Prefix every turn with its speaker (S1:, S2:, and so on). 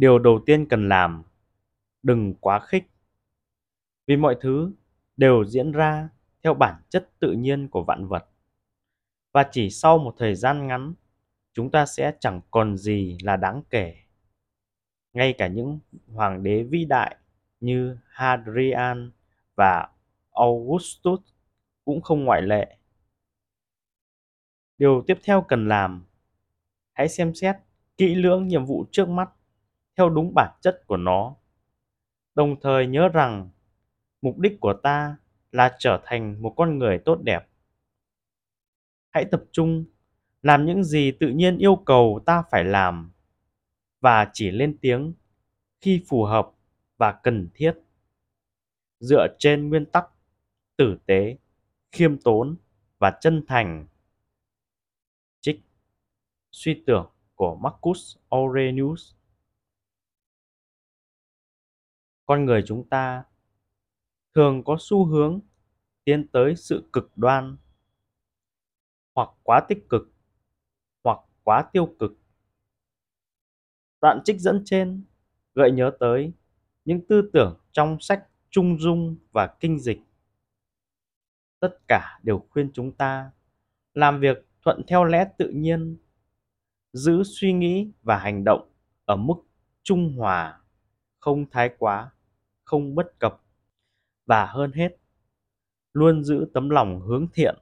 S1: điều đầu tiên cần làm, đừng quá khích. Vì mọi thứ đều diễn ra theo bản chất tự nhiên của vạn vật. Và chỉ sau một thời gian ngắn, chúng ta sẽ chẳng còn gì là đáng kể. Ngay cả những hoàng đế vĩ đại như hadrian và augustus cũng không ngoại lệ. Điều tiếp theo cần làm, hãy xem xét kỹ lưỡng nhiệm vụ trước mắt theo đúng bản chất của nó. Đồng thời nhớ rằng, mục đích của ta là trở thành một con người tốt đẹp. Hãy tập trung, làm những gì tự nhiên yêu cầu ta phải làm, và chỉ lên tiếng khi phù hợp và cần thiết. Dựa trên nguyên tắc tử tế, khiêm tốn và chân thành. Trích suy tưởng của marcus aurelius. Con người chúng ta thường có xu hướng tiến tới sự cực đoan hoặc quá tích cực hoặc quá tiêu cực. Đoạn trích dẫn trên gợi nhớ tới những tư tưởng trong sách trung dung và kinh dịch. Tất cả đều khuyên chúng ta làm việc thuận theo lẽ tự nhiên, giữ suy nghĩ và hành động ở mức trung hòa, không thái quá không bất cập. Và hơn hết luôn giữ tấm lòng hướng thiện